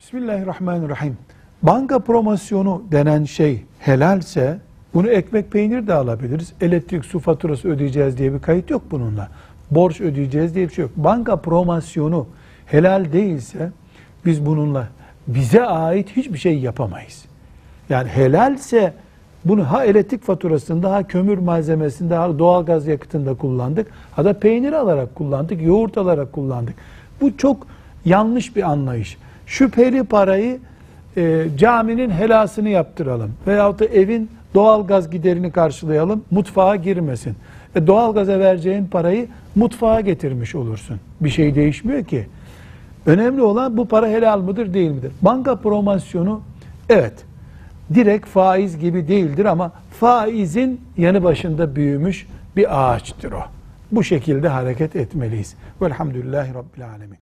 Bismillahirrahmanirrahim. Banka promosyonu denen şey helalse bunu ekmek peynir de alabiliriz. Elektrik su faturası ödeyeceğiz diye bir kayıt yok bununla. Borç ödeyeceğiz diye bir şey yok. Banka promosyonu helal değilse biz bununla bize ait hiçbir şey yapamayız. Yani helalse bunu ha elektrik faturasında ha kömür malzemesinde ha doğalgaz yakıtında kullandık. Ha da peynir alarak kullandık, yoğurt alarak kullandık. Bu çok yanlış bir anlayış. Şüpheli parayı e, caminin helasını yaptıralım. Veyahut da evin doğalgaz giderini karşılayalım, mutfağa girmesin. E, doğalgaza vereceğin parayı mutfağa getirmiş olursun. Bir şey değişmiyor ki. Önemli olan bu para helal mıdır değil midir? Banka promosyonu evet direkt faiz gibi değildir ama faizin yanı başında büyümüş bir ağaçtır o. Bu şekilde hareket etmeliyiz. Velhamdülillahi Rabbil Alemin.